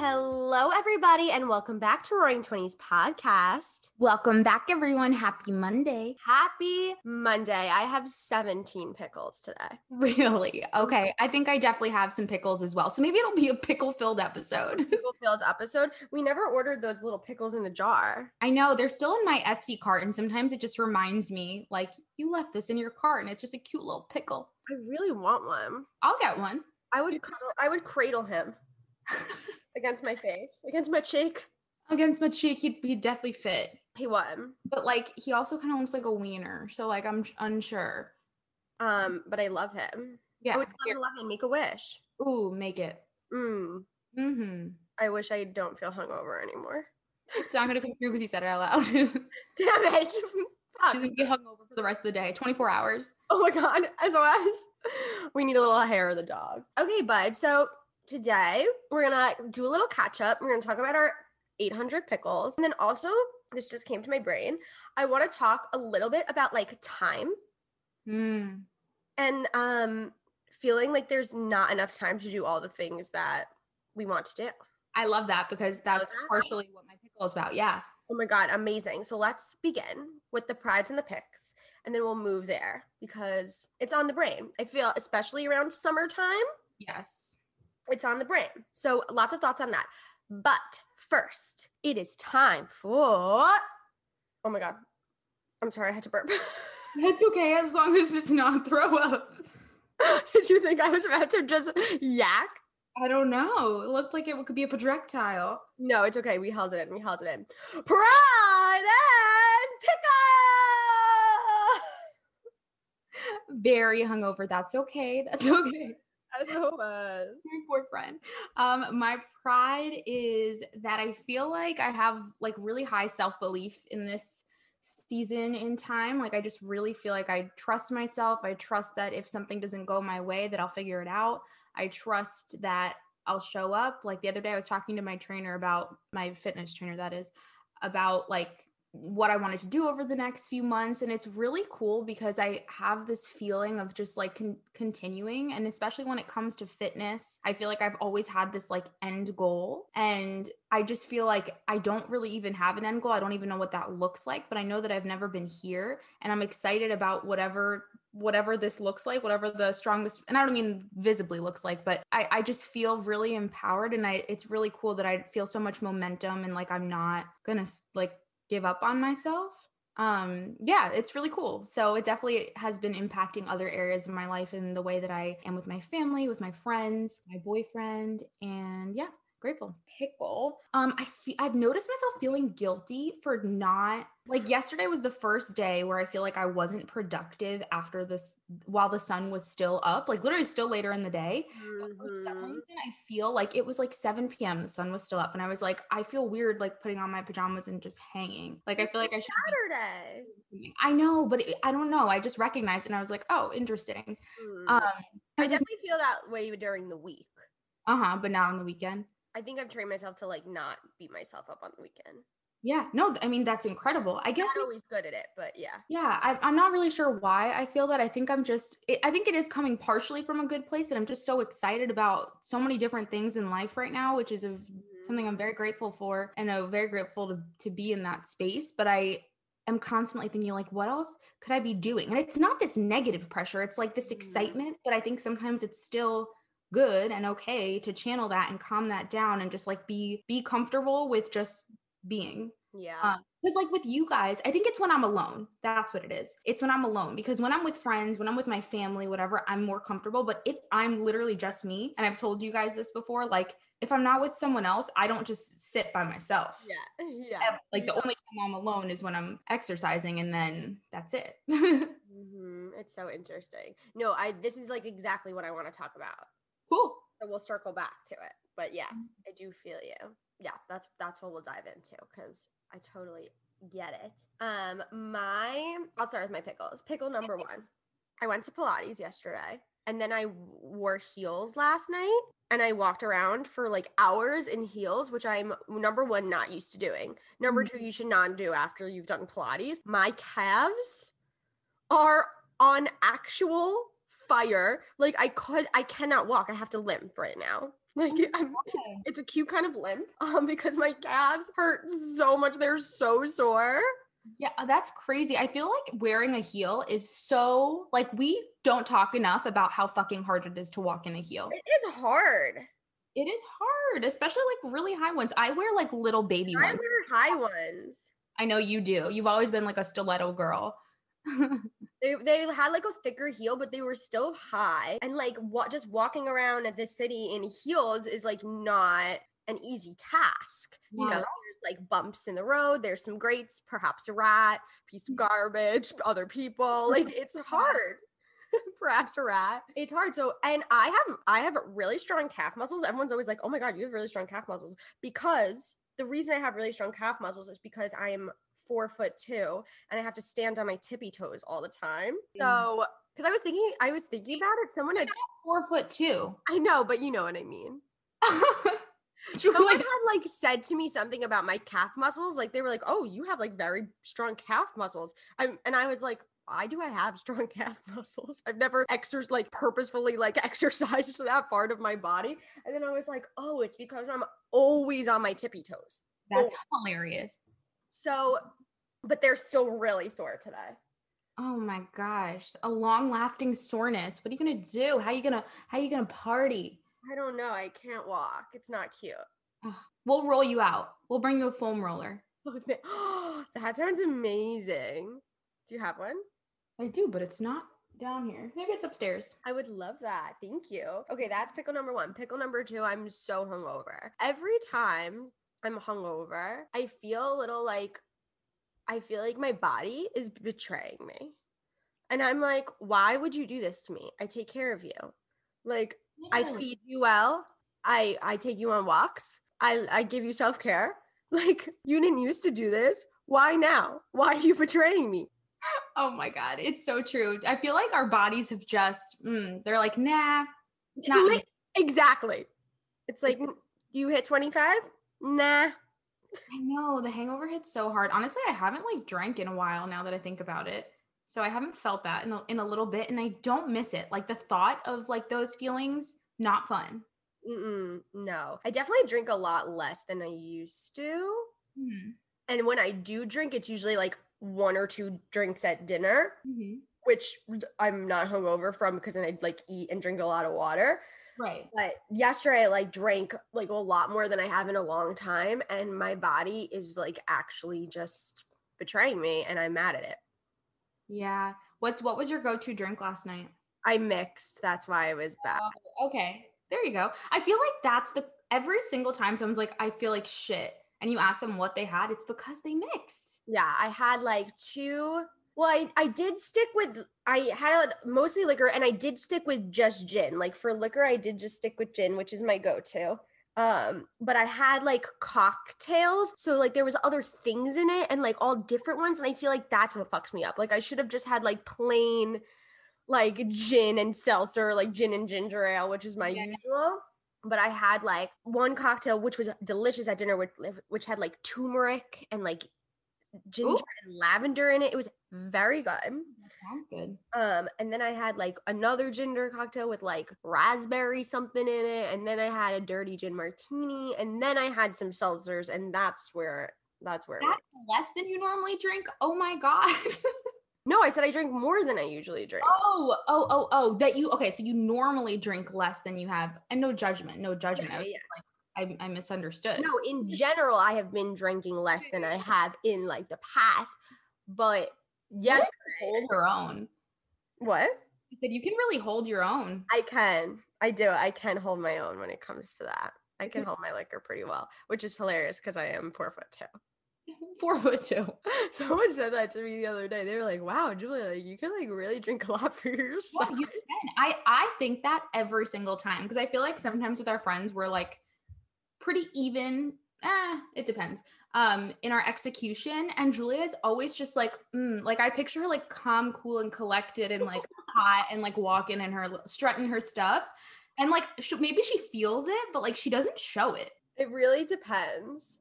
Hello, everybody, and welcome back to Roaring Twenties podcast. Welcome back, everyone. Happy Monday. Happy Monday. I have 17 pickles today. Really? Okay. I think I definitely have some pickles as well. So maybe it'll be a pickle filled episode. Pickle filled episode. We never ordered those little pickles in a jar. I know they're still in my Etsy cart, and sometimes it just reminds me like, you left this in your cart, and it's just a cute little pickle. I really want one. I'll get one. I would cuddle, I would cradle him against my face, against my cheek. Against my cheek, he'd, he'd definitely fit. He would. But like, he also kind of looks like a wiener. So, like, I'm unsure. Um, but I love him. Yeah. I would 11 make a wish. Ooh, make it. Mm. Mm-hmm. I wish I don't feel hungover anymore. It's not going to come through because you said it out loud. She's Damn it. Fuck. going to be hungover for the rest of the day 24 hours. Oh my god, SOS. We need a little hair of the dog. Okay, bud. So today we're gonna do a little catch up. We're gonna talk about our 800 pickles. And then also, this just came to my brain. I want to talk a little bit about like time Mm. and um feeling like there's not enough time to do all the things that we want to do. I love that because that was partially what my pickle is about. Yeah. Oh my god, amazing. So let's begin with the prides and the picks and then we'll move there because it's on the brain. I feel especially around summertime Yes. It's on the brain. So lots of thoughts on that. But first, it is time for. Oh my god, I'm sorry, I had to burp. It's okay as long as it's not throw up. Did you think I was about to just yak? I don't know. It looked like it could be a projectile. No, it's okay. We held it in. We held it in. Pride and pickle. Very hungover. That's okay. That's okay. So was. my boyfriend. Um, my pride is that I feel like I have like really high self belief in this season in time. Like I just really feel like I trust myself. I trust that if something doesn't go my way, that I'll figure it out. I trust that I'll show up. Like the other day, I was talking to my trainer about my fitness trainer, that is, about like what I wanted to do over the next few months. And it's really cool because I have this feeling of just like con- continuing. And especially when it comes to fitness, I feel like I've always had this like end goal. And I just feel like I don't really even have an end goal. I don't even know what that looks like, but I know that I've never been here. And I'm excited about whatever whatever this looks like whatever the strongest and i don't mean visibly looks like but i i just feel really empowered and i it's really cool that i feel so much momentum and like i'm not gonna like give up on myself. Um yeah it's really cool. So it definitely has been impacting other areas of my life in the way that i am with my family with my friends my boyfriend and yeah grateful pickle um i fe- i've noticed myself feeling guilty for not like yesterday was the first day where i feel like i wasn't productive after this while the sun was still up like literally still later in the day but for some Mhm. reason, I feel like it was like 7 p.m. The sun was still up, and I was like, I feel weird like putting on my pajamas and just hanging. Like I feel like I should. Saturday. Be I know, but it, I don't know. I just recognized, and I was like, oh, interesting. Mm. Um, I definitely feel that way during the week. uh huh, but not on the weekend. I think I've trained myself to like not beat myself up on the weekend. Yeah, no, I mean that's incredible. I guess Not always good at it, but yeah. Yeah, I, I'm not really sure why I feel that. I think I'm just, it, I think it is coming partially from a good place, and I'm just so excited about so many different things in life right now, which is a, something I'm very grateful for, and I'm very grateful to to be in that space. But I am constantly thinking, like, what else could I be doing? And it's not this negative pressure; it's like this Mhm. excitement. But I think sometimes it's still good and okay to channel that and calm that down and just like be be comfortable with just being Yeah. because like with you guys i think it's when i'm alone that's what it is it's when i'm alone because when i'm with friends when i'm with my family whatever i'm more comfortable but if i'm literally just me and i've told you guys this before like if i'm not with someone else i don't just sit by myself yeah. Yeah. Like the Yeah. only time i'm alone is when i'm exercising and then that's it Mhm, It's so interesting. No, I this is like exactly what I want to talk about. Cool So we'll circle back to it. But yeah, I do feel you. Yeah, that's that's what we'll dive into because I totally get it. Um, my I'll start with my pickles. Pickle number one. I went to Pilates yesterday and then I wore heels last night and I walked around for like hours in heels, which I'm number one, not used to doing. Number two, you should not do after you've done Pilates. My calves are on actual fire. Like I could, I cannot walk. I have to limp right now. Like I'm, it's, it's a cute kind of limp um, because my calves hurt so much. They're so sore. Yeah, uh, that's crazy. I feel like wearing a heel is so like we don't talk enough about how fucking hard it is to walk in a heel. It is hard. It is hard, especially like really high ones. I wear like little baby I ones. wear high ones. I know you do. You've always been like a stiletto girl. They they had like a thicker heel, but they were still high. And like what just walking around the city in heels is like not an easy task. You know, there's like bumps in the road, there's some grates, perhaps a rat, piece of garbage, other people. Like it's hard. perhaps a rat. It's hard. So and I have I have really strong calf muscles. Everyone's always like, "Oh my god, you have really strong calf muscles." Because the reason I have really strong calf muscles is because I am four foot two and I have to stand on my tippy toes all the time. Mm. So, because I was thinking, I was thinking about it. Someone had, Four foot two. I know, but you know what I mean. Someone had like said to me something about my calf muscles. Like they were like, "Oh, you have like very strong calf muscles." I'm, and I was like, "Why do I have strong calf muscles? I've never exercised like purposefully like exercised that part of my body." And then I was like, "Oh, it's because I'm always on my tippy toes." that's hilarious. So, but they're still really sore today. Oh my gosh. A long lasting soreness. What are you gonna do? How are you gonna how are you gonna party? I don't know. I can't walk. It's not cute. Ugh. We'll roll you out. We'll bring you a foam roller. Oh, th- that sounds amazing. Do you have one? I do, but it's not down here. Maybe it's upstairs. I would love that. Thank you. Okay, that's pickle number one. Pickle number two, I'm so hungover. Every time I'm hungover, I feel a little like, I feel like my body is betraying me. And I'm like, why would you do this to me? I take care of you. Like, I feed you well. I I take you on walks. I I give you self-care. Like, you didn't used to do this. Why now? Why are you betraying me? Oh my god, it's so true. I feel like our bodies have just mm, they're like, nah, not exactly. It's like "Mm, you hit 25? Nah. I know the hangover hits so hard. Honestly, I haven't like drank in a while now that I think about it. So I haven't felt that in a, in a little bit and I don't miss it. Like the thought of like those feelings, not fun. Mm-mm, no. I definitely drink a lot less than I used to. Mhm. And when I do drink, it's usually like one or two drinks at dinner, Mhm. which I'm not hungover from because then I'd like eat and drink a lot of water. Right. But yesterday, I like drank like a lot more than I have in a long time, and my body is like actually just betraying me, and I'm mad at it. Yeah. What's what was your go-to drink last night? I mixed. That's why I was bad. Oh, okay. There you go. I feel like that's the every single time someone's like, I feel like shit. And you ask them what they had, it's because they mixed. Yeah, I had like two. Well, I, I did stick with I had mostly liquor and I did stick with just gin. Like for liquor, I did just stick with gin, which is my go-to. Um, but I had like cocktails. So like there was other things in it and like all different ones. And I feel like that's what fucks me up. Like I should have just had like plain like gin and seltzer, like gin and ginger ale, which is my Yeah. usual. But I had like one cocktail which was delicious at dinner, which which had like turmeric and like ginger and lavender in it. It was very good. That sounds good. Um, and then I had like another ginger cocktail with like raspberry something in it, and then I had a dirty gin martini, and then I had some seltzers, and that's where that's where. That's less than you normally drink. Oh my god. No, I said I drink more than I usually drink. oh, oh, oh, oh. That you okay? So you normally drink less than you have, and no judgment, no judgment. Yeah, yeah. like, I, I misunderstood. No, in general, I have been drinking less than I have in like the past, but yes, hold her own. what I said you can really hold your own. I can, I do, I can hold my own when it comes to that. I can hold my liquor pretty well, which is hilarious because I am four foot two. Four foot two. Someone said that to me the other day. They were like, "Wow, Julia, like you can like really drink a lot for your size." Yeah, you can. I I think that every single time because I feel like sometimes with our friends we're like pretty even. Eh, it depends. Um, in our execution, and Julia is always just like, mm, like I picture her like calm, cool, and collected, and like hot, and like walking in her strutting her stuff, and like she, maybe she feels it, but like she doesn't show it. It really depends.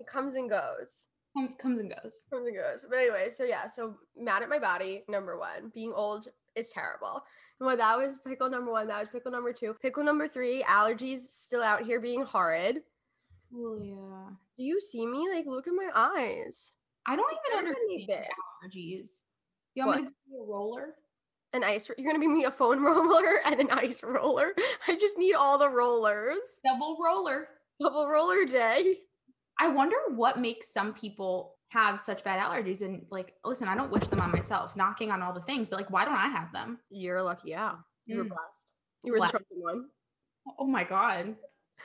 It comes and goes. Comes comes and goes. Comes and goes. But anyway, so yeah, so mad at my body, number one. Being old is terrible. And well, that was pickle number one. That was pickle number two. Pickle number three, allergies still out here being horrid. Julia, Do you see me? Like, look at my eyes. I don't even Everybody understand allergies. You want me to be a roller? An ice. You're gonna be me a foam roller and an ice roller. I just need all the rollers. Double roller. Double roller day. I wonder what makes some people have such bad allergies. And like, listen, I don't wish them on myself, knocking on all the things, but like, why don't I have them? You're lucky. Yeah, you were Mm. blessed. You were Blessed. the chosen one. Oh my God.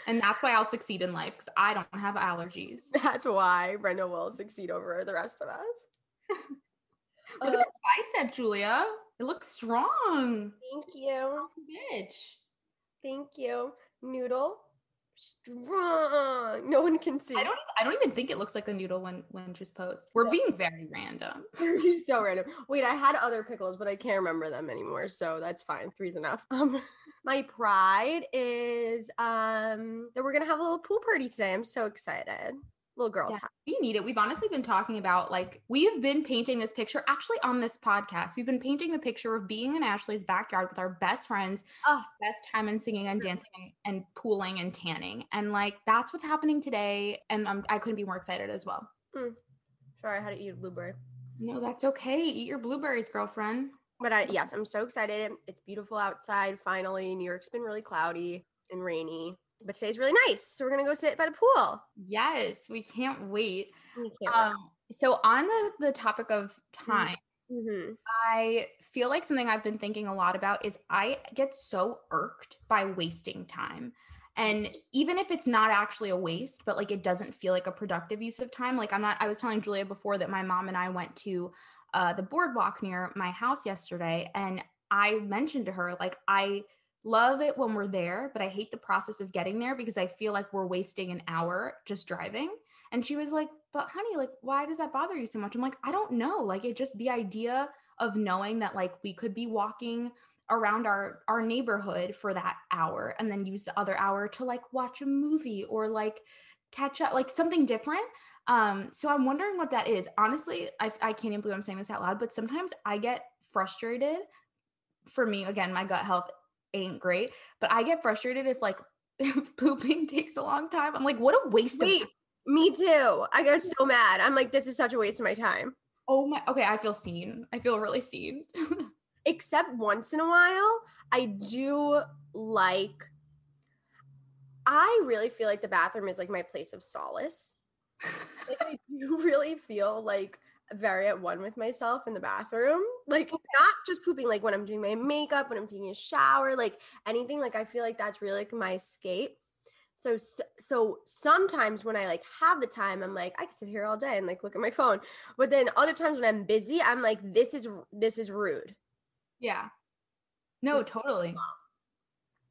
And that's why I'll succeed in life because I don't have allergies. That's why Brenda will succeed over the rest of us. Look Uh, at the bicep, Julia. It looks strong. Thank you. Bitch. Thank you. Noodle. Strong. No one can see. I don't even, I don't even think it looks like the noodle when when just posed. We're Yeah. being very random. You're so random. Wait, I had other pickles, but I can't remember them anymore, so that's fine. Three's enough. Um, my pride is um that we're gonna have a little pool party today. I'm so excited. Little girl Yeah. time. We need it. We've honestly been talking about like we've been painting this picture actually on this podcast. We've been painting the picture of being in Ashley's backyard with our best friends, Oh. best time and singing and dancing and, and pooling and tanning. And like that's what's happening today. And um, I couldn't be more excited as well. Sorry, I had to eat a blueberry. No, that's okay. Eat your blueberries, girlfriend. But I yes, I'm so excited. It's beautiful outside finally. New York's been really cloudy and rainy, but today's really nice. So we're gonna go sit by the pool. Yes, we can't wait. We can't. Um, so on the, the topic of time, Mhm. I feel like something I've been thinking a lot about is I get so irked by wasting time. And even if it's not actually a waste, but like it doesn't feel like a productive use of time. Like I'm not, I was telling Julia before that my mom and I went to uh, the boardwalk near my house yesterday. And I mentioned to her, like, I love it when we're there, but I hate the process of getting there because I feel like we're wasting an hour just driving. And she was like, but honey, like, why does that bother you so much? I'm like, I don't know. Like, it just the idea of knowing that like we could be walking around our our neighborhood for that hour and then use the other hour to like watch a movie or like catch up like something different um so i'm wondering what that is honestly i, I can't even believe i'm saying this out loud but sometimes i get frustrated for me again my gut health ain't great but i get frustrated if like if pooping takes a long time i'm like what a waste of time me too. I got so mad. I'm like, this is such a waste of my time. oh my okay i feel seen i feel really seen except once in a while i do like i really feel like the bathroom is like my place of solace like i do really feel like very at one with myself in the bathroom like not just pooping like when i'm doing my makeup when i'm taking a shower like anything like i feel like that's really like my escape so so sometimes when i like have the time i'm like i can sit here all day and like look at my phone but then other times when i'm busy i'm like this is this is rude Yeah. No, totally. Um,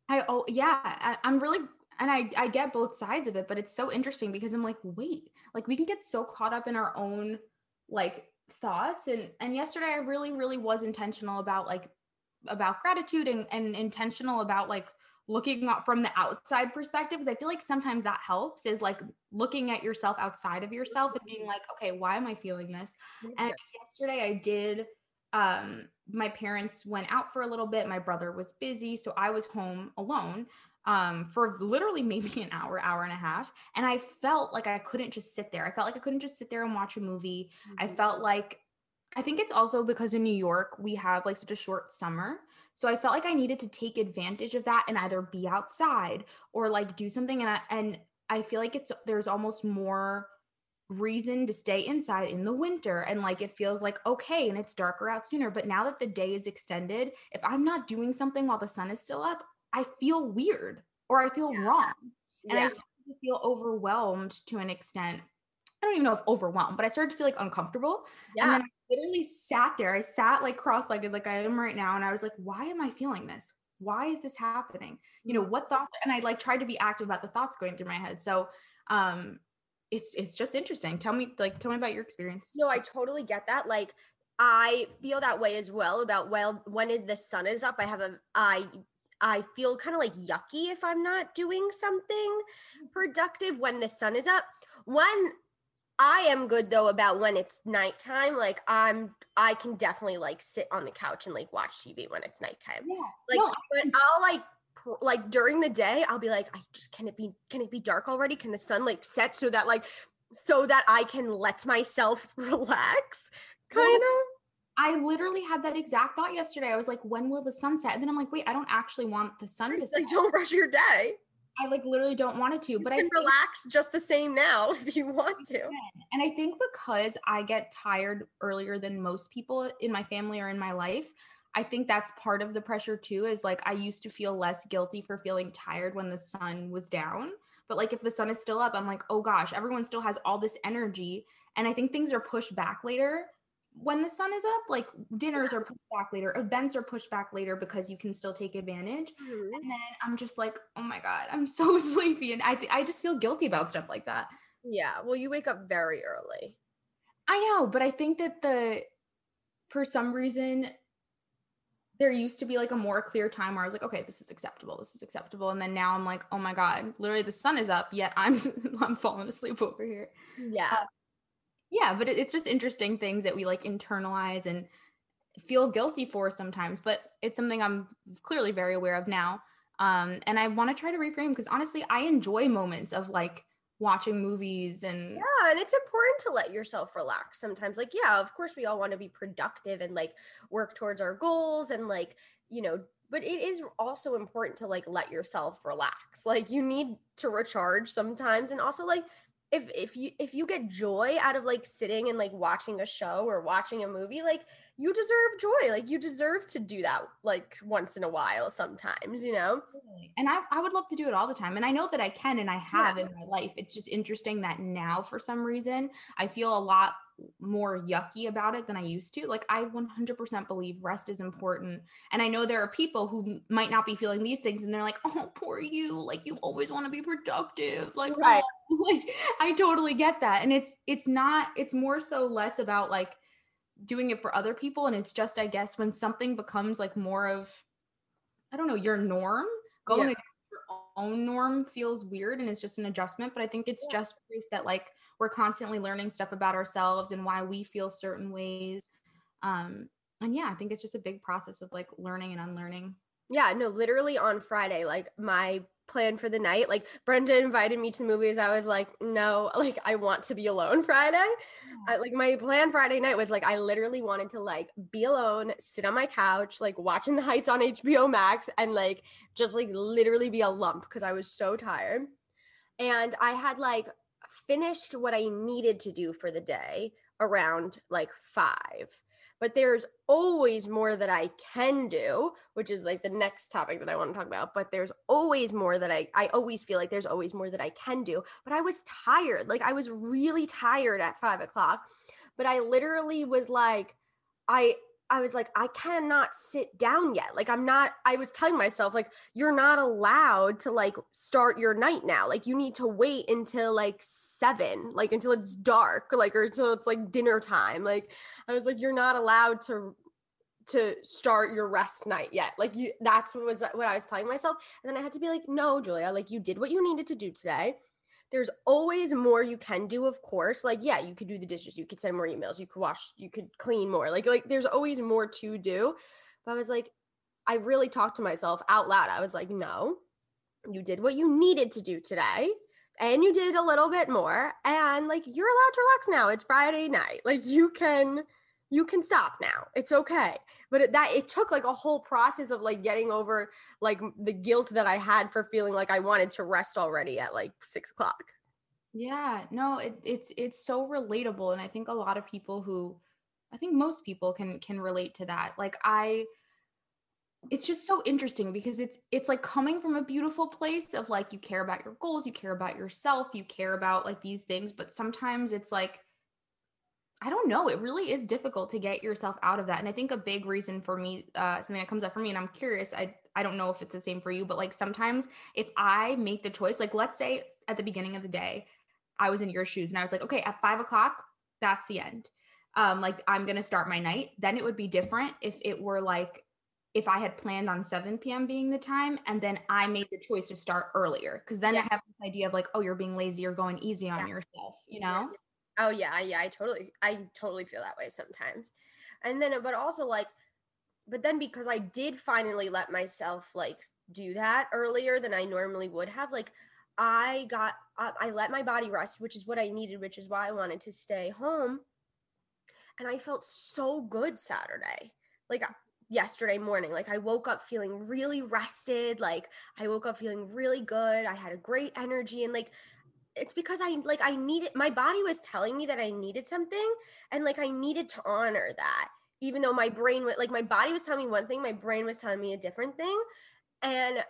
I oh yeah, I, I'm really and I I get both sides of it, but it's so interesting because I'm like, wait, like we can get so caught up in our own like thoughts and and yesterday I really really was intentional about like about gratitude and, and intentional about like looking from the outside perspective because I feel like sometimes that helps is like looking at yourself outside of yourself and being like, okay, why am I feeling this? And yesterday I did um my parents went out for a little bit. My brother was busy, so I was home alone um for literally maybe an hour, hour and a half, and I felt like I couldn't just sit there. I felt like I couldn't just sit there and watch a movie. I felt like I think it's also because in New York we have like such a short summer. So I felt like I needed to take advantage of that and either be outside or like do something and I, and I feel like it's there's almost more reason to stay inside in the winter and like it feels like okay and it's darker out sooner but now that the day is extended if i'm not doing something while the sun is still up i feel weird or i feel wrong and i yeah. started to feel overwhelmed to an extent i don't even know if overwhelmed but i started to feel like uncomfortable Yeah. and yeah then I literally sat there. I sat like cross legged, like I am right now. And I was like, why am I feeling this? why is this happening? You know, what thoughts and I like tried to be active about the thoughts going through my head. So um it's it's just interesting. Tell me like tell me about your experience. No, I totally get that. Like I feel that way as well about well when the sun is up. I have a I I feel kind of like yucky if I'm not doing something mm. productive when the sun is up. When I am good though about when it's nighttime. Like I'm, I can definitely like sit on the couch and like watch TV when it's nighttime. Yeah. Like, No, but I'll like, like during the day, I'll be like, I just, can it be, can it be dark already? Can the sun like set so that like, so that I can let myself relax? Kind of. I literally had that exact thought yesterday. I was like, when will the sun set? And then I'm like, wait, I don't actually want the sun to set. like, don't rush your day. I like literally don't want it to, but you I can think, relax just the same now if you want to. and I think because I get tired earlier than most people in my family or in my life, I think that's part of the pressure too. Is like I used to feel less guilty for feeling tired when the sun was down. But like if the sun is still up, I'm like, oh gosh, everyone still has all this energy. And I think things are pushed back later when the sun is up. Like dinners are pushed back later, events are pushed back later because you can still take advantage. Mhm. And then I'm just like, oh my God, I'm so sleepy. And I, th- I just feel guilty about stuff like that. Yeah. Well, you wake up very early. I know, but I think that the, for some reason, there used to be like a more clear time where I was like, okay, this is acceptable. This is acceptable. And then now I'm like, oh my God, literally the sun is up, yet I'm, I'm falling asleep over here. Yeah. Yeah. But it's just interesting things that we like internalize and feel guilty for sometimes, but it's something I'm clearly very aware of now. Um, and I want to try to reframe because honestly, I enjoy moments of like watching movies and Yeah, and it's important to let yourself relax sometimes. Like, yeah, of course, we all want to be productive and like work towards our goals and like, you know, but it is also important to like let yourself relax. Like, you need to recharge sometimes, and also like. If, if you if you get joy out of like sitting and like watching a show or watching a movie like you deserve joy like you deserve to do that like once in a while sometimes you know? And I, I would love to do it all the time and i know that i can and i have in my life. It's just interesting that now for some reason i feel a lot more yucky about it than i used to like i 100% believe rest is important and i know there are people who might not be feeling these things and they're like oh poor you like you always want to be productive like Right. oh, like i totally get that and it's it's not it's more so less about like doing it for other people and it's just i guess when something becomes like more of i don't know your norm going Yeah. against your own norm feels weird and it's just an adjustment but i think it's Yeah. just proof that like we're constantly learning stuff about ourselves and why we feel certain ways um and yeah i think it's just a big process of like learning and unlearning Yeah, no, literally on Friday, like my plan for the night, like Brenda invited me to the movies. I was like, no, like I want to be alone Friday. I, like my plan Friday night was like I literally wanted to like be alone, sit on my couch, like watching the Heights on HBO Max, and like just like literally be a lump because I was so tired. And I had like finished what I needed to do for the day around like five but there's always more that I can do, which is like the next topic that I want to talk about. But there's always more that I, I always feel like there's always more that I can do. But I was tired. Like I was really tired at five o'clock. But I literally was like, I, I was like, I cannot sit down yet. Like, I'm not, I was telling myself, like, you're not allowed to like start your night now. Like, you need to wait until like seven, like until it's dark, like, or until it's like dinner time. Like, I was like, you're not allowed to to start your rest night yet. Like you that's what was what I was telling myself. And then I had to be like, no, Julia, like you did what you needed to do today. There's always more you can do, of course. Like, yeah, you could do the dishes, you could send more emails, you could wash, you could clean more. Like, like there's always more to do. But I was like, I really talked to myself out loud. I was like, no, you did what you needed to do today. And you did a little bit more. And like you're allowed to relax now. It's Friday night. Like you can you can stop now. It's okay. But it, that it took like a whole process of like getting over like the guilt that I had for feeling like I wanted to rest already at like six o'clock. Yeah, no, it, it's it's so relatable, and I think a lot of people who, I think most people can can relate to that. Like I, it's just so interesting because it's it's like coming from a beautiful place of like you care about your goals, you care about yourself, you care about like these things, but sometimes it's like I don't know. It really is difficult to get yourself out of that. And I think a big reason for me, uh, something that comes up for me, and I'm curious, I I don't know if it's the same for you, but like sometimes if I make the choice, like let's say at the beginning of the day, I was in your shoes and I was like, okay, at five o'clock, that's the end. Um, like I'm gonna start my night. Then it would be different if it were like if I had planned on 7 p.m. being the time and then I made the choice to start earlier. Cause then Yeah. I have this idea of like, oh, you're being lazy, you're going easy on Yeah. yourself, you know? Oh yeah, yeah, I totally I totally feel that way sometimes. And then but also like but then because I did finally let myself like do that earlier than I normally would have, like I got I, I let my body rest, which is what I needed, which is why I wanted to stay home. And I felt so good Saturday. Like uh, yesterday morning, like I woke up feeling really rested, like I woke up feeling really good. I had a great energy and like it's because I like I needed my body was telling me that I needed something and like I needed to honor that even though my brain wa- like my body was telling me one thing my brain was telling me a different thing and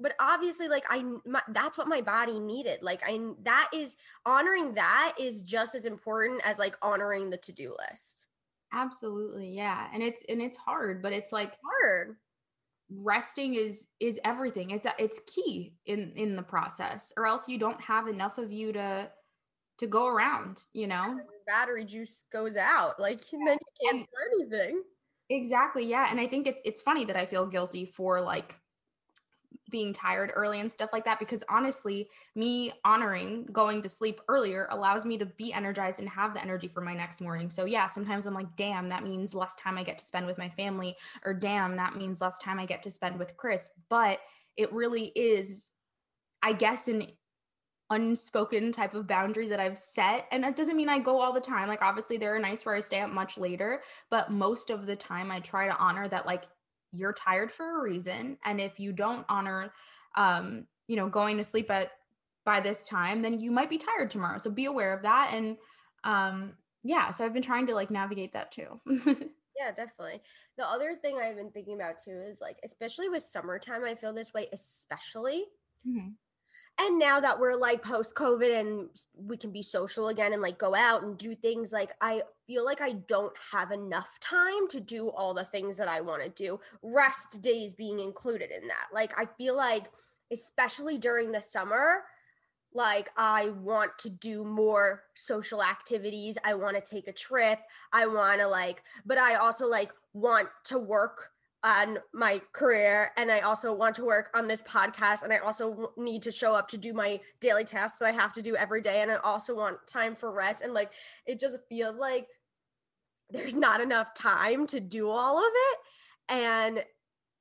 but obviously like I my, that's what my body needed like I that is honoring that is just as important as like honoring the to-do list Absolutely. Yeah. And it's and it's hard, but it's like hard resting is is everything. It's it's key in in the process or else you don't have enough of you to to go around you know? Battery juice goes out like and then you can't do anything. Exactly yeah and i think it's it's funny that i feel guilty for like being tired early and stuff like that because honestly me honoring going to sleep earlier allows me to be energized and have the energy for my next morning. So yeah sometimes i'm like damn that means less time i get to spend with my family or damn that means less time i get to spend with chris. But it really is i guess an unspoken type of boundary that i've set and that doesn't mean i go all the time. Like obviously there are nights where i stay up much later but most of the time i try to honor that like you're tired for a reason and if you don't honor um you know going to sleep at by this time then you might be tired tomorrow so be aware of that and um yeah so i've been trying to like navigate that too Yeah, definitely. The other thing I've been thinking about too is like, especially with summertime, I feel this way, especially. Mhm. And now that we're like post COVID and we can be social again and like go out and do things, like I feel like I don't have enough time to do all the things that I want to do, rest days being included in that. Like, I feel like, especially during the summer, like I want to do more social activities. I want to take a trip. I want to like, but I also like want to work on my career and I also want to work on this podcast and I also need to show up to do my daily tasks that I have to do every day and I also want time for rest and like it just feels like there's not enough time to do all of it and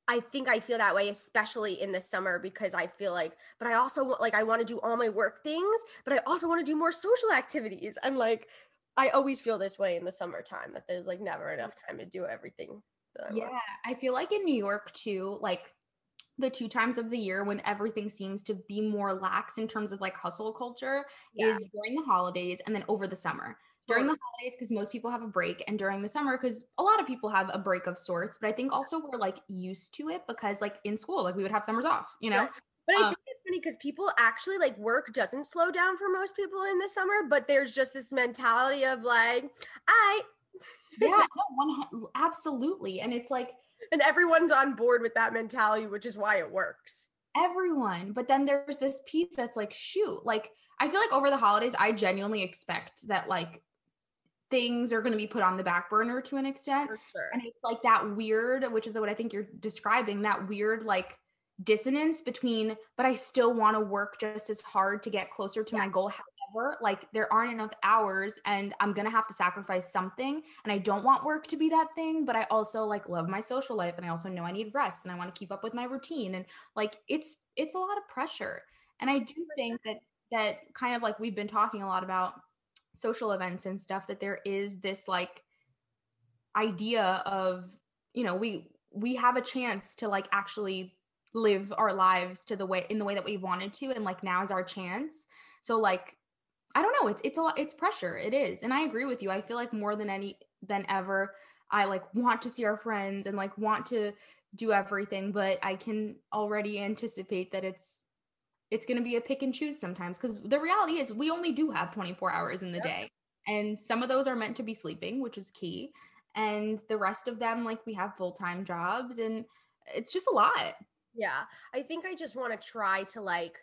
I think I feel that way, especially in the summer, because I feel like, but I also want, like, I want to do all my work things, but I also want to do more social activities. I'm like, I always feel this way in the summertime that there's like never enough time to do everything. I yeah i feel like in new york too like the two times of the year when everything seems to be more lax in terms of like hustle culture Yeah. is during the holidays and then over the summer during the holidays because most people have a break and during the summer because a lot of people have a break of sorts but i think also we're like used to it because like in school like we would have summers off you know Yeah. But I Um, think it's funny because people actually like work doesn't slow down for most people in the summer, but there's just this mentality of like, I, yeah no, one absolutely and it's like and everyone's on board with that mentality, which is why it works. everyone but then there's this piece that's like shoot like i feel like over the holidays i genuinely expect that like things are going to be put on the back burner to an extent sure. and it's like that weird which is what i think you're describing that weird like dissonance between but i still want to work just as hard to get closer to my goal like there aren't enough hours and i'm gonna have to sacrifice something and i don't want work to be that thing but i also like love my social life and i also know i need rest and i want to keep up with my routine and like it's it's a lot of pressure. And i do think that that kind of like we've been talking a lot about social events and stuff that there is this like idea of you know we we have a chance to like actually live our lives to the way in the way that we wanted to and like now is our chance. So like i don't know it's it's a lot it's pressure it is and i agree with you i feel like more than any than ever i like want to see our friends and like want to do everything but i can already anticipate that it's it's going to be a pick and choose sometimes because the reality is we only do have 24 hours in the Yep. day and some of those are meant to be sleeping which is key and the rest of them like we have full-time jobs and it's just a lot Yeah. I think I just want to try to like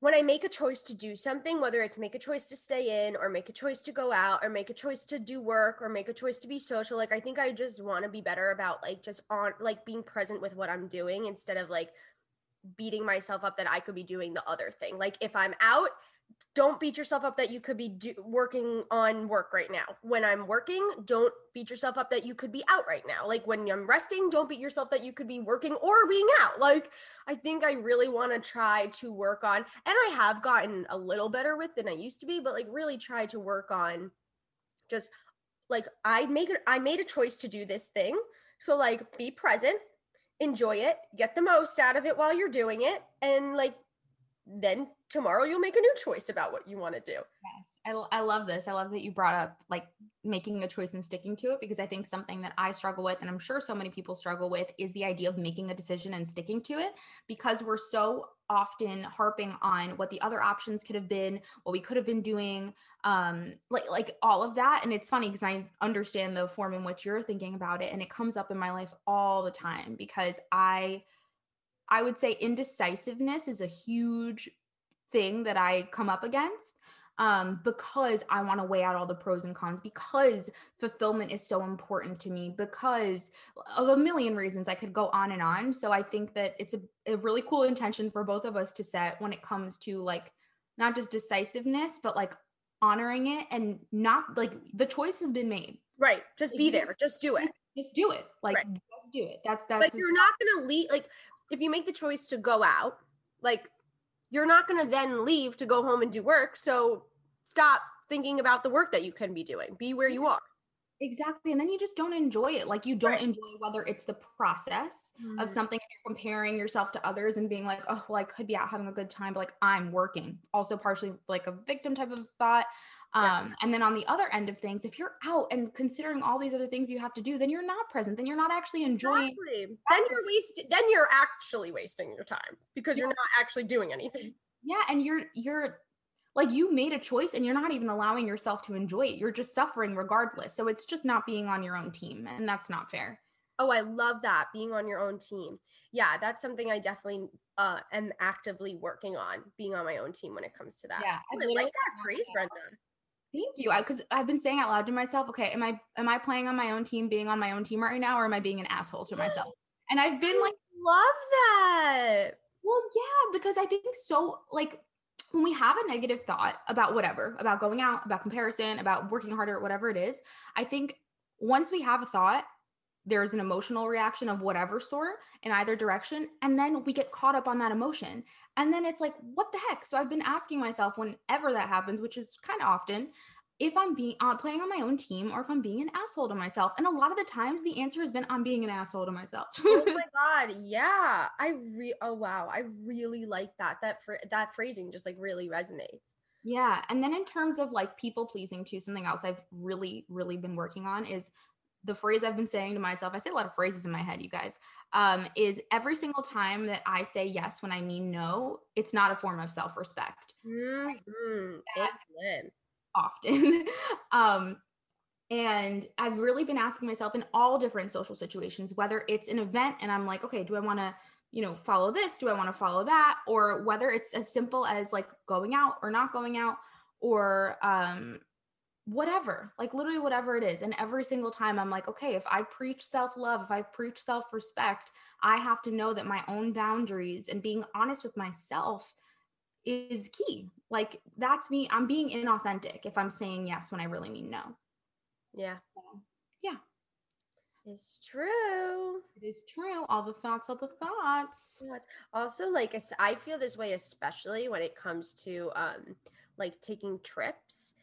when I make a choice to do something, whether it's make a choice to stay in or make a choice to go out or make a choice to do work or make a choice to be social, like I think I just want to be better about like just on like being present with what I'm doing instead of like beating myself up that I could be doing the other thing. Like if I'm out don't beat yourself up that you could be do- working on work right now. When I'm working, don't beat yourself up that you could be out right now. Like when I'm resting, don't beat yourself that you could be working or being out. Like I think I really want to try to work on and I have gotten a little better with than I used to be, but like really try to work on just like I make it I made a choice to do this thing. So like be present, enjoy it, get the most out of it while you're doing it and like then tomorrow you'll make a new choice about what you want to do. Yes. I, I love this. I love that you brought up like making a choice and sticking to it because I think something that I struggle with, and I'm sure so many people struggle with, is the idea of making a decision and sticking to it because we're so often harping on what the other options could have been, what we could have been doing, um, like like all of that. And it's funny because I understand the form in which you're thinking about it, and it comes up in my life all the time because I I would say indecisiveness is a huge thing that I come up against um, because I want to weigh out all the pros and cons, because fulfillment is so important to me, because of a million reasons I could go on and on. So I think that it's a, a really cool intention for both of us to set when it comes to like not just decisiveness, but like honoring it and not like the choice has been made. Right. Just be there. Just do it. Just do it. Like right. just do it. That's that's like you're not gonna leave like if you make the choice to go out, like you're not going to then leave to go home and do work. So stop thinking about the work that you can be doing. Be where you are. Exactly. And then you just don't enjoy it. Like you don't right. enjoy whether it's the process mm. of something you're comparing yourself to others and being like, oh, well, I could be out having a good time, but like I'm working. Also partially like a victim type of thought. Um, yeah. and then on the other end of things, if you're out and considering all these other things you have to do, then you're not present. Then you're not actually enjoying. Exactly. Then you're wasting. Then you're actually wasting your time because you're not actually doing anything. Yeah, and you're you're like you made a choice and you're not even allowing yourself to enjoy it. You're just suffering regardless. So it's just not being on your own team, and that's not fair. Oh, I love that being on your own team. Yeah, that's something I definitely uh, am actively working on being on my own team when it comes to that. Yeah, I like that phrase, Brenda. Thank you. Because I've been saying out loud to myself, okay, am I am I playing on my own team, being on my own team right now, or am I being an asshole to myself? And I've been like, love that. Well, yeah, because I think so. Like when we have a negative thought about whatever, about going out, about comparison, about working harder, whatever it is, I think once we have a thought, there's an emotional reaction of whatever sort in either direction and then we get caught up on that emotion. And then it's like what the heck? So i've been asking myself whenever that happens which is kind of often if i'm being uh, playing on my own team or if i'm being an asshole to myself. And a lot of the times the answer has been i'm being an asshole to myself. Oh my god yeah i re oh wow i really like that that fr- that phrasing just like really resonates. Yeah and then in terms of like people pleasing too something else i've really really been working on is the phrase I've been saying to myself, I say a lot of phrases in my head, you guys, um, is every single time that I say yes when I mean no, it's not a form of self respect. Mm-hmm. Often. um, and I've really been asking myself in all different social situations, whether it's an event and I'm like, okay, do I want to, you know, follow this? Do I want to follow that? Or whether it's as simple as like going out or not going out, or um, whatever, like literally whatever it is. And every single time I'm like, okay, if I preach self love, if I preach self respect, I have to know that my own boundaries and being honest with myself is key. Like that's me. I'm being inauthentic if I'm saying yes when I really mean no. Yeah. yeah. It's true. It is true. All the thoughts, all the thoughts. Also, like I feel this way, especially when it comes to um like taking trips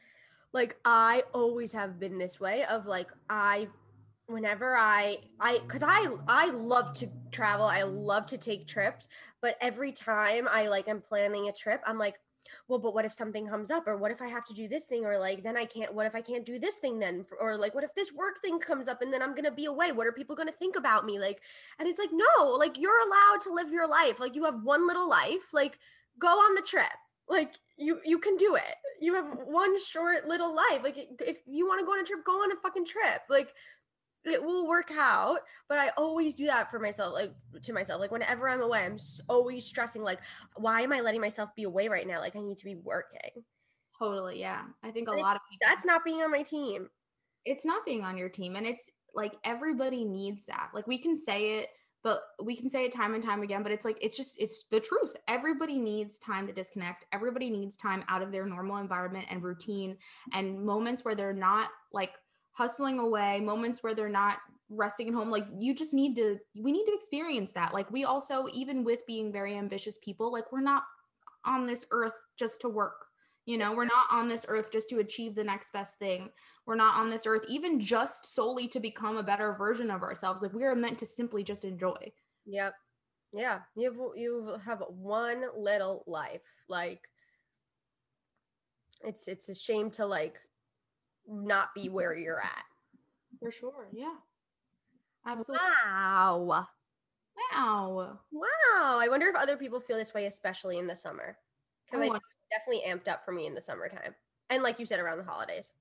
like I always have been this way of like I whenever I I cuz I I love to travel, I love to take trips, but every time I like I'm planning a trip, I'm like well, but what if something comes up or what if I have to do this thing or like then I can't what if I can't do this thing then or like what if this work thing comes up and then I'm going to be away? What are people going to think about me? Like and it's like no, like you're allowed to live your life. Like you have one little life. Like go on the trip like you you can do it you have one short little life like if you want to go on a trip go on a fucking trip like it will work out but i always do that for myself like to myself like whenever i'm away i'm always stressing like why am i letting myself be away right now like i need to be working Totally. Yeah. I think a And lot of people that's not being on my team it's not being on your team and it's like everybody needs that like we can say it but we can say it time and time again but it's like it's just it's the truth. Everybody needs time to disconnect. Everybody needs time out of their normal environment and routine and moments where they're not like hustling away moments where they're not resting at home. Like you just need to we need to experience that. Like we also even with being very ambitious people like we're not on this earth just to work you know we're not on this earth just to achieve the next best thing we're not on this earth even just solely to become a better version of ourselves like we are meant to simply just enjoy Yep. Yeah. You have you have one little life. Like it's it's a shame to like not be where you're at. for sure yeah absolutely Wow. wow Wow. I wonder if other people feel this way, especially in the summer. Because oh I Oh, know it's definitely amped up for me in the summertime. And like you said, around the holidays.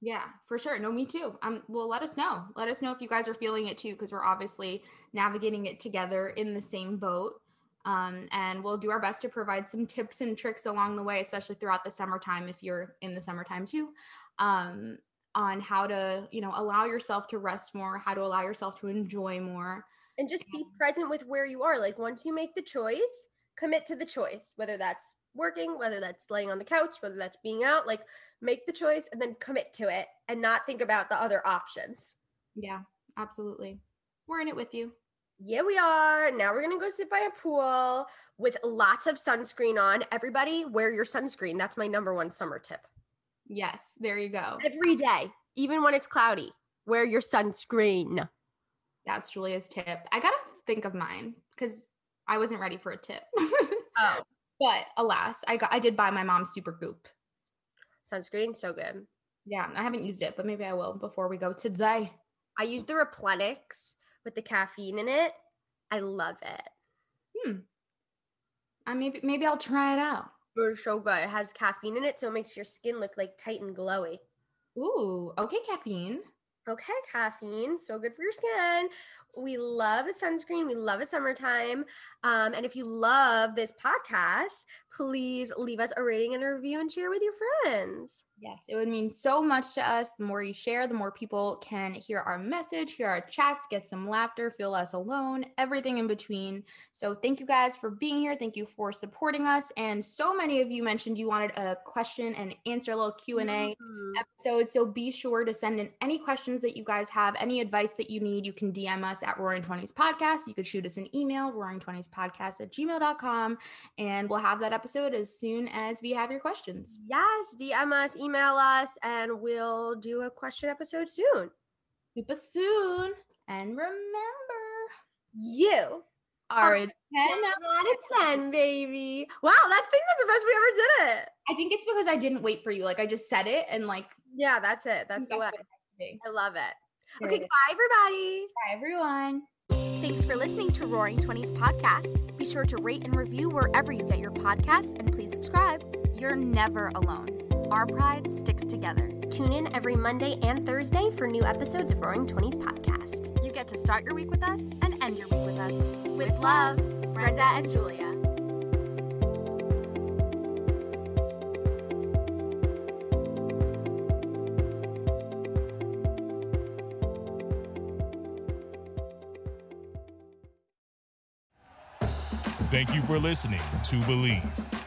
Yeah, for sure. No, me too. Um, well, let us know. Let us know if you guys are feeling it too, because we're obviously navigating it together in the same boat. Um, and we'll do our best to provide some tips and tricks along the way, especially throughout the summertime, if you're in the summertime too, um, on how to, you know, allow yourself to rest more, how to allow yourself to enjoy more. And just be present with where you are. Like once you make the choice, commit to the choice, whether that's working, whether that's laying on the couch, whether that's being out, like make the choice and then commit to it and not think about the other options. Yeah, absolutely. We're in it with you. Yeah, we are. Now we're going to go sit by a pool with lots of sunscreen on. Everybody, wear your sunscreen. That's my number one summer tip. Yes, there you go. Every day, even when it's cloudy, wear your sunscreen. That's Julia's tip. I gotta think of mine because I wasn't ready for a tip. Oh, but alas, I got I did buy my mom's Supergoop. sunscreen, so good. Yeah, I haven't used it, but maybe I will before we go today. I use the Replenix with the caffeine in it. I love it. Hmm. I maybe maybe I'll try it out. It's so good. It has caffeine in it, so it makes your skin look like tight and glowy. Ooh, okay, caffeine. Okay, caffeine, so good for your skin. We love a sunscreen. We love a summertime. Um, and if you love this podcast, please leave us a rating and a review and share with your friends. Yes, it would mean so much to us. The more you share, the more people can hear our message, hear our chats, get some laughter, feel less alone, everything in between. So thank you guys for being here. Thank you for supporting us. And so many of you mentioned you wanted a question and answer, a little Q&A Mhm. episode. So be sure to send in any questions that you guys have, any advice that you need. You can DM us at Roaring Twenties Podcast. You could shoot us an email, Roaring Twenties Podcast at gmail.com. And we'll have that episode as soon as we have your questions. Yes, DM us, email us, and we'll do a question episode soon. Super soon. And remember, You are are a 10 10 out- out of 10, baby. Wow, that thing is the best we ever did it. I think it's because I didn't wait for you. Like I just said it and like Yeah, that's it. That's the way. it has to be. I love it. There Okay, it is. bye, everybody. Bye everyone. Thanks for listening to Roaring Twenties podcast. Be sure to rate and review wherever you get your podcasts and please subscribe. You're never alone. Our pride sticks together. Tune in every Monday and Thursday for new episodes of Roaring Twenties podcast. You get to start your week with us and end your week with us. With love, Brenda and Julia. Thank you for listening to Bleav.